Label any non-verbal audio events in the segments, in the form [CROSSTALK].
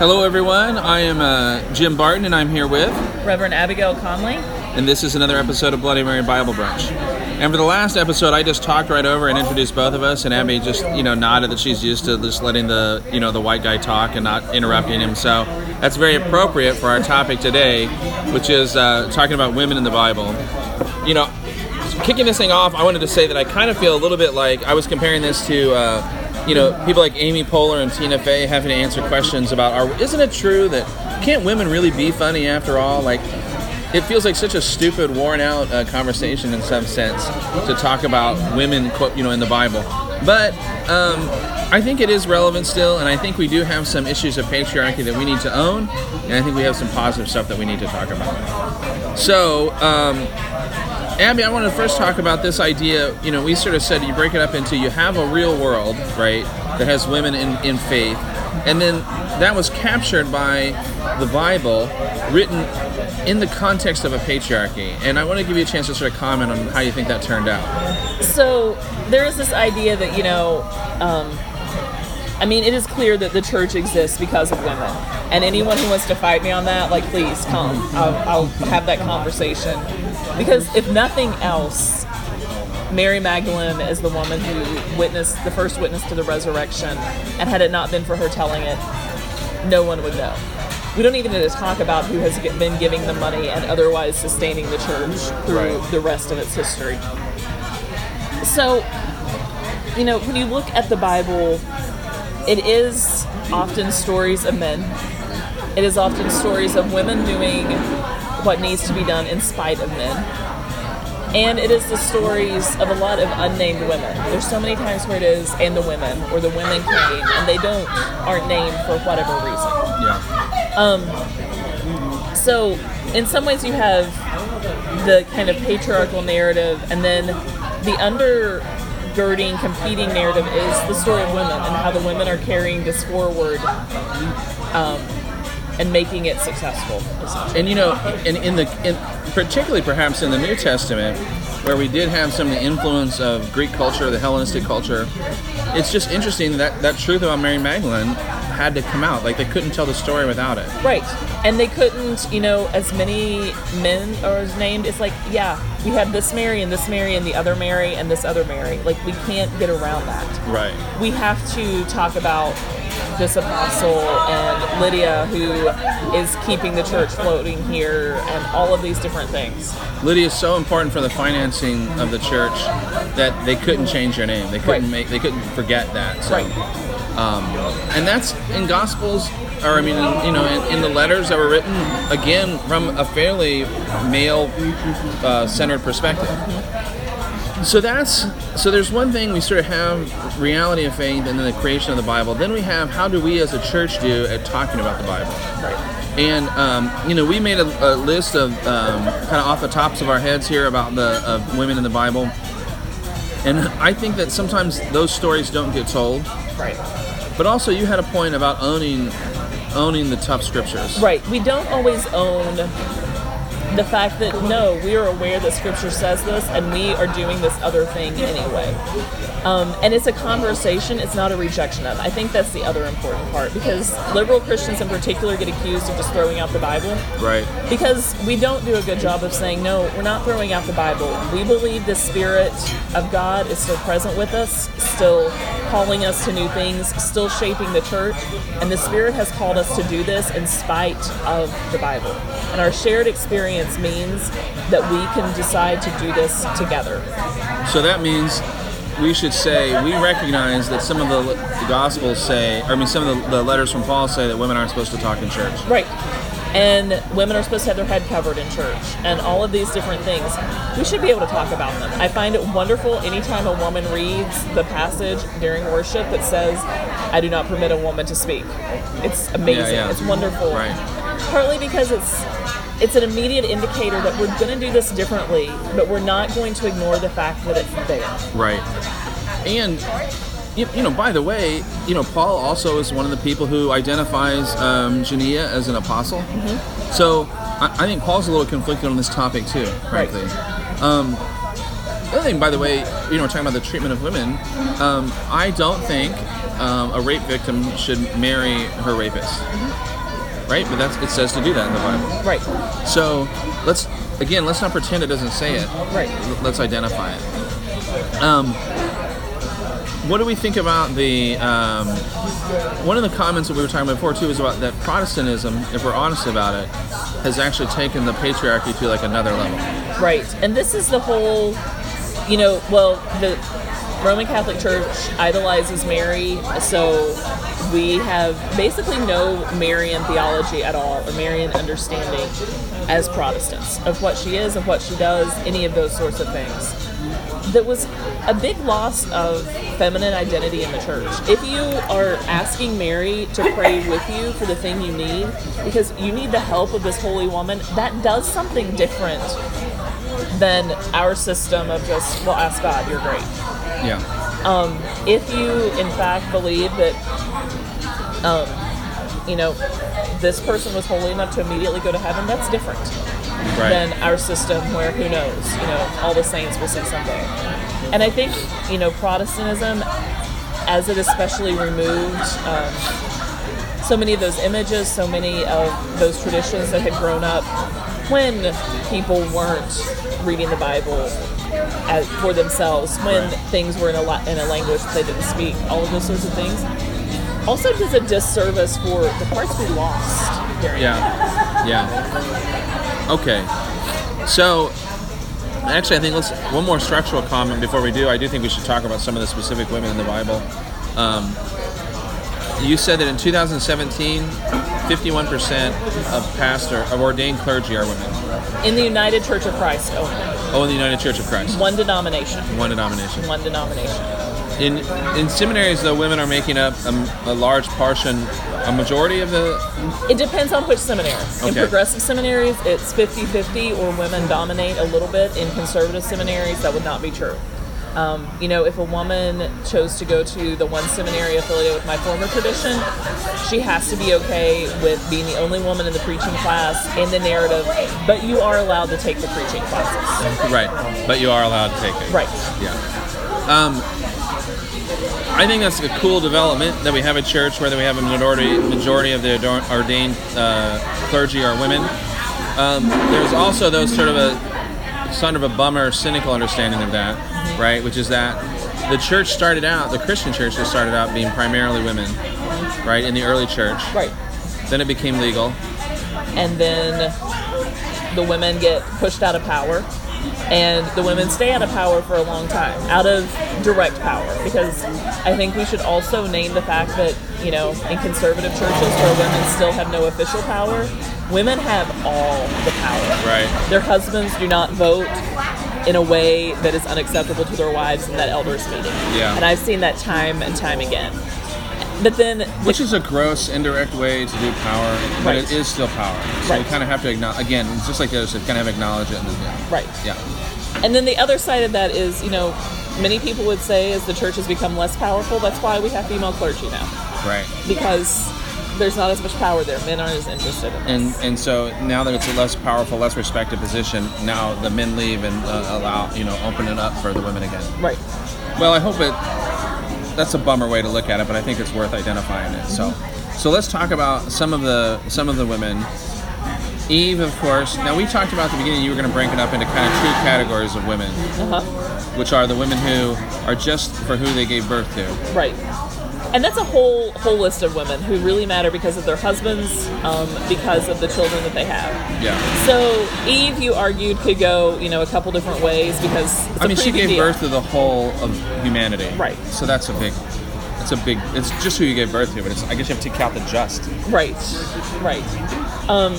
Hello, everyone. I am uh, Jim Barton, and I'm here with, Reverend Abigail Conley. and this is another episode of Bloody Mary Bible Brunch. And for the last episode, I just talked right over and introduced both of us, and Abby just, you know, nodded that she's used to just letting the, you know, the white guy talk and not interrupting him. So that's very appropriate for our topic today, which is uh, talking about women in the Bible. You know, kicking this thing off, I wanted to say that I kind of feel a little bit like I was comparing this to, uh, you know, people like Amy Poehler and Tina Fey having to answer questions about, are, isn't it true that can't women really be funny after all? Like, it feels like such a stupid, worn out uh, conversation in some sense to talk about women, quote, you know, in the Bible. But um, I think it is relevant still, and I think we do have some issues of patriarchy that we need to own, and I think we have some positive stuff that we need to talk about. So, um, Abby, I want to first talk about this idea. You know, we sort of said you break it up into you have a real world, right, that has women in, in faith, and then that was captured by the Bible, written in the context of a patriarchy. And I want to give you a chance to sort of comment on how you think that turned out. So there is this idea that, you know, um, I mean, it is clear that the church exists because of women. And anyone who wants to fight me on that, like, please come. I'll, I'll have that conversation. Because if nothing else, Mary Magdalene is the woman who witnessed the first witness to the resurrection. And had it not been for her telling it, no one would know. We don't even need to talk about who has been giving the money and otherwise sustaining the church through Right. the rest of its history. So, you know, when you look at the Bible, it is often stories of men. It is often stories of women doing what needs to be done in spite of men. And it is the stories of a lot of unnamed women. There's so many times where it is, and the women, or the women came, and they don't aren't named for whatever reason. Yeah. Um So, in some ways, you have the kind of patriarchal narrative, and then the undergirding, competing narrative is the story of women and how the women are carrying this forward um, and making it successful. And you know, in, in the in, particularly perhaps in the New Testament, where we did have some of the influence of Greek culture, the Hellenistic culture, it's just interesting that that truth about Mary Magdalene had to come out. Like they couldn't tell the story without it. Right. And they couldn't, you know, as many men are named. It's like, yeah, we have this Mary and this Mary and the other Mary and this other Mary. Like, we can't get around that. Right. we have to talk about this apostle and Lydia who is keeping the church floating here and all of these different things. Lydia is so important for the financing of the church that they couldn't change her name. They couldn't Right. make. They couldn't forget that. So, Right. Um, and that's in Gospels, or I mean, in, you know, in, in the letters that were written again from a fairly male-centered perspective. So that's so. There's one thing we sort of have reality of faith, and then the creation of the Bible. Then we have how do we as a church do at talking about the Bible. Right. And um, you know, we made a, a list of um, kind of off the tops of our heads here about the women in the Bible, and I think that sometimes those stories don't get told. Right. But also, you had a point about owning owning the tough scriptures. Right. We don't always own the fact that no, we are aware that scripture says this and we are doing this other thing anyway. Um, and it's a conversation, it's not a rejection of. I think that's the other important part because liberal Christians in particular get accused of just throwing out the Bible. Right. Because we don't do a good job of saying, no, we're not throwing out the Bible. We believe the Spirit of God is still present with us, still calling us to new things, still shaping the church. And the Spirit has called us to do this in spite of the Bible. And our shared experience means that we can decide to do this together. So that means we should say we recognize that some of the, the gospels say, or I mean, some of the, the letters from Paul say that women aren't supposed to talk in church. Right. And women are supposed to have their head covered in church, and all of these different things. We should be able to talk about them. I find it wonderful anytime a woman reads the passage during worship that says, I do not permit a woman to speak. It's amazing. yeah. It's wonderful. Right. Partly because it's it's an immediate indicator that we're going to do this differently, but we're not going to ignore the fact that it's there. Right. And you, you know, by the way, you know, Paul also is one of the people who identifies um, Junia as an apostle. Mm-hmm. So I, I think Paul's a little conflicted on this topic too, frankly. Um, the other thing, by the way, you know, we're talking about the treatment of women. Um, I don't think um, a rape victim should marry her rapist, right? But that's it says to do that in the Bible. Right. So let's again, let's not pretend it doesn't say it. Right. Let's identify it. Um, what do we think about the? Um, one of the comments that we were talking about before too is about that Protestantism, if we're honest about it, has actually taken the patriarchy to like another level. Right. And this is the whole, you know, well, the Roman Catholic Church idolizes Mary, so we have basically no Marian theology at all, or Marian understanding as Protestants of what she is, of what she does, any of those sorts of things. That was a big loss of feminine identity in the church. If you are asking Mary to pray with you for the thing you need, because you need the help of this holy woman, that does something different than our system of just, well, ask God, you're great. Yeah. Um, if you, in fact, believe that, um, you know, this person was holy enough to immediately go to heaven, that's different Right. than our system where who knows, you know, all the saints will see someday. And I think, you know, Protestantism, as it especially removed um, so many of those images, so many of those traditions that had grown up when people weren't reading the Bible as, for themselves, when Right. things were in a, la- in a language they didn't speak, all of those sorts of things, also does a disservice for the parts we lost during Yeah. Yeah. Okay. So, actually, I think let's one more structural comment before we do. I do think we should talk about some of the specific women in the Bible. Um, you said that in 2017, 51% of pastor of ordained clergy are women. in the United Church of Christ only. Oh, in the United Church of Christ, One denomination. one denomination. One denomination. In in seminaries, though, women are making up a, a large portion, a majority of the. It depends on which seminary. In progressive seminaries, it's 50 50, or women dominate a little bit. In conservative seminaries, that would not be true. Um, you know, if a woman chose to go to the one seminary affiliated with my former tradition, she has to be okay with being the only woman in the preaching class in the narrative, but you are allowed to take the preaching classes. Right, but you are allowed to take it. Right. Yeah. Um, I think that's a cool development that we have a church where that we have a majority majority of the ordained uh, clergy are women. Um, there's also those sort of a sort of a bummer, cynical understanding of that, right? Which is that the church started out, the Christian church just started out being primarily women, right? In the early church. Right. Then it became legal. and then the women get pushed out of power and the women stay out of power for a long time out of direct power because i think we should also name the fact that you know in conservative churches where women still have no official power women have all the power Right. their husbands do not vote in a way that is unacceptable to their wives in that elders meeting Yeah. and i've seen that time and time again but then Which is a gross, indirect way to do power, but Right. it is still power. So we Right. kind of have to acknowledge, again, it's just like the other kind of acknowledge it and then, yeah. right Yeah. And then the other side of that is, you know, many people would say as the church has become less powerful, that's why we have female clergy now. Right. Because there's not as much power there. Men aren't as interested in And and so now that it's a less powerful, less respected position, now the men leave and uh, allow, you know, open it up for the women again. right. Well, I hope it. That's a bummer way to look at it, but I think it's worth identifying it. So, so let's talk about some of the some of the women. Eve, of course. Now we talked about at the beginning. You were going to break it up into kind of two categories of women, Uh-huh. which are the women who are just for who they gave birth to. Right. And that's a whole whole list of women who really matter because of their husbands, um, because of the children that they have. Yeah. So Eve, you argued, could go, you know, a couple different ways because I mean, she gave deal. birth to the whole of humanity. Right. So that's a big. It's a big. It's just who you gave birth to, but it's. I guess you have to count the just. Right, right. Um,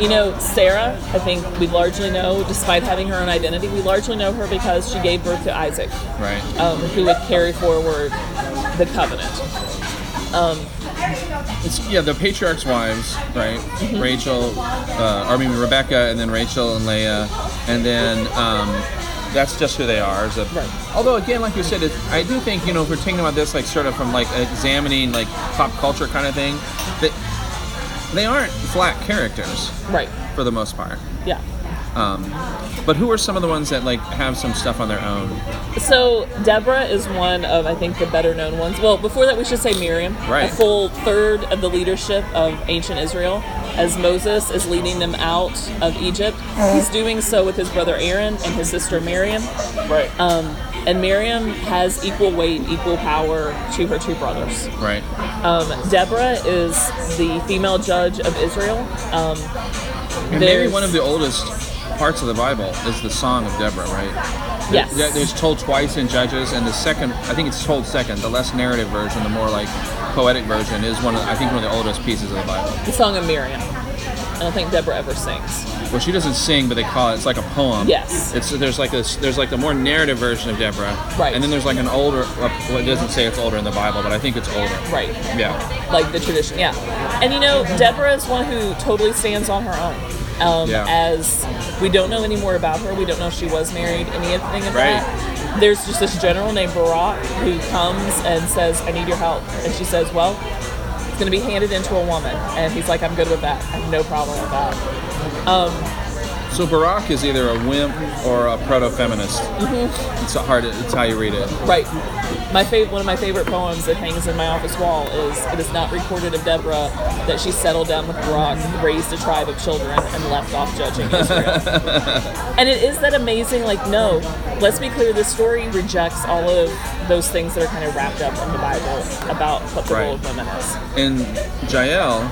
you know, Sarah, I think we largely know, despite having her own identity, we largely know her because she gave birth to Isaac, Right. um, who would carry forward the covenant. It's yeah, the patriarchs' wives, right? Mm-hmm. Rachel, uh, I mean Rebecca, and then Rachel and Leah, and then um, that's just who they are. A, Right. Although again, like you said, it, I do think you know if we're thinking about this like sort of from like examining like pop culture kind of thing, that they aren't flat characters Right, for the most part. yeah. Um, but who are some of the ones that like have some stuff on their own? So Deborah is one of I think the better known ones. Well, before that we should say Miriam, Right. a full third of the leadership of ancient Israel, as Moses is leading them out of Egypt. He's doing so with his brother Aaron and his sister Miriam. Right. Um, and Miriam has equal weight, equal power to her two brothers. right. Um, Deborah is the female judge of Israel. Um, And maybe one of the oldest parts of the Bible is the Song of Deborah, right? Yes. There's told twice in Judges, and the second, I think it's told second, the less narrative version, the more like poetic version, is one of, I think, one of the oldest pieces of the Bible. the Song of Miriam. I don't think Deborah ever sings. Well, she doesn't sing, but they call it. It's like a poem. Yes. It's there's like this. There's like the more narrative version of Deborah. Right. And then there's like an older. Well, it doesn't say it's older in the Bible, but I think it's older. Right. Yeah. like the tradition. Yeah, and you know, Deborah is one who totally stands on her own. Um, Yeah. As we don't know any more about her, we don't know if she was married, anything of Right. that. There's just this general named Barak who comes and says, "I need your help," and she says, "Well, it's going to be handed into a woman," and he's like, "I'm good with that. I have no problem with that." Um, So Barak is either a wimp or a proto-feminist. Mm-hmm. It's hard. It's how you read it. Right. My favorite, one of my favorite poems that hangs in my office wall is "It is not recorded of Deborah that she settled down with Barak, raised a tribe of children, and left off judging Israel." [LAUGHS] and it is that amazing. Like, no, let's be clear. This story rejects all of those things that are kind of wrapped up in the Bible about what the role of women is. And Jael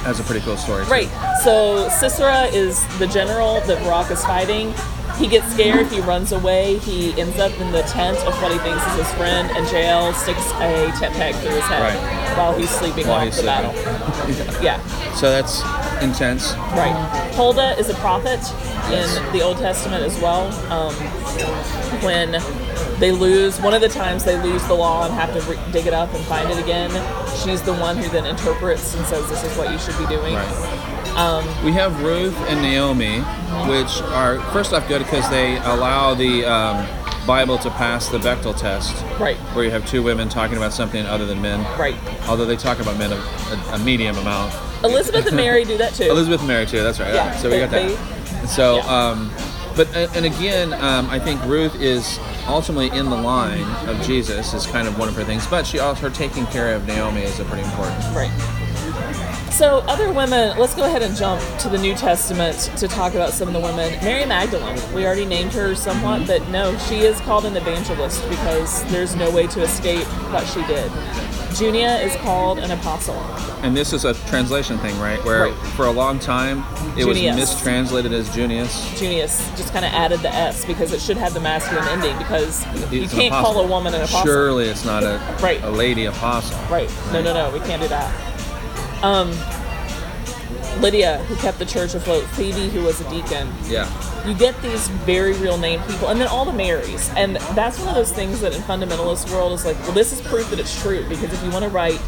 has a pretty cool story. too. Right. So Sisera is the general that Barak is fighting. He gets scared. He runs away. He ends up in the tent of what he thinks is his friend, and Jael sticks a tent peg through his head Right. while he's sleeping While off he's the sleeping. battle. Yeah. So that's intense. Right. Huldah is a prophet in the Old Testament as well. Um, when they lose, one of the times they lose the law and have to re- dig it up and find it again, she's the one who then interprets and says, "This is what you should be doing." Right. We have Ruth and Naomi, which are first off good because they allow the um, Bible to pass the Bechdel test, Right. where you have two women talking about something other than men. Right. Although they talk about men a, a, a medium amount. Elizabeth and Mary do that too. Elizabeth and Mary too. That's right. Yeah, So we got they- that. So, yeah. um, but and again, um, I think Ruth is ultimately in the line of Jesus is kind of one of her things. But she also her taking care of Naomi is a pretty important. Right. So, other women, let's go ahead and jump to the New Testament to talk about some of the women. Mary Magdalene, we already named her somewhat, but no, she is called an evangelist because there's no way to escape what she did. Junia is called an apostle. And this is a translation thing, right? Where Right. for a long time it Junius. was mistranslated as Junius. Junius just kind of added the S because it should have the masculine ending because you It's an can't call a woman an apostle. Surely it's not a Right. a lady apostle. Right. No, no, no. We can't do that. Um, Lydia, who kept the church afloat. Phoebe, who was a deacon. Yeah. you get these very real name people and then all the marys and that's one of those things that in fundamentalist world is like well this is proof that it's true because if you want to write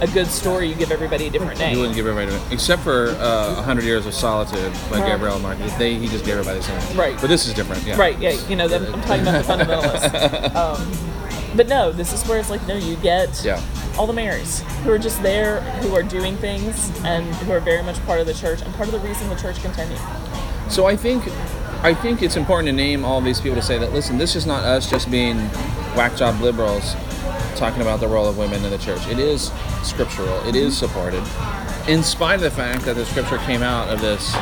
a good story you give everybody a different name wouldn't give everybody, except for uh, "A Hundred Years of Solitude" by Right. Gabriel Marquez. They he just gave everybody the same. name. Right. But this is different. Yeah. right yeah you know i'm talking about the [LAUGHS] fundamentalists um, but no this is where it's like no you get Yeah. all the marys who are just there who are doing things and who are very much part of the church and part of the reason the church continued So I think, I think it's important to name all these people to say that listen, this is not us just being whack job liberals talking about the role of women in the church. It is scriptural. It is supported, in spite of the fact that the scripture came out of this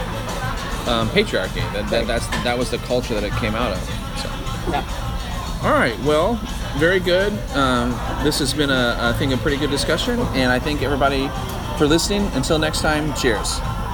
um, patriarchy. That, that that's that was the culture that it came out of. So. yeah All right. Well, very good. Um, this has been a, I think, a pretty good discussion, and I thank everybody for listening. Until next time, cheers.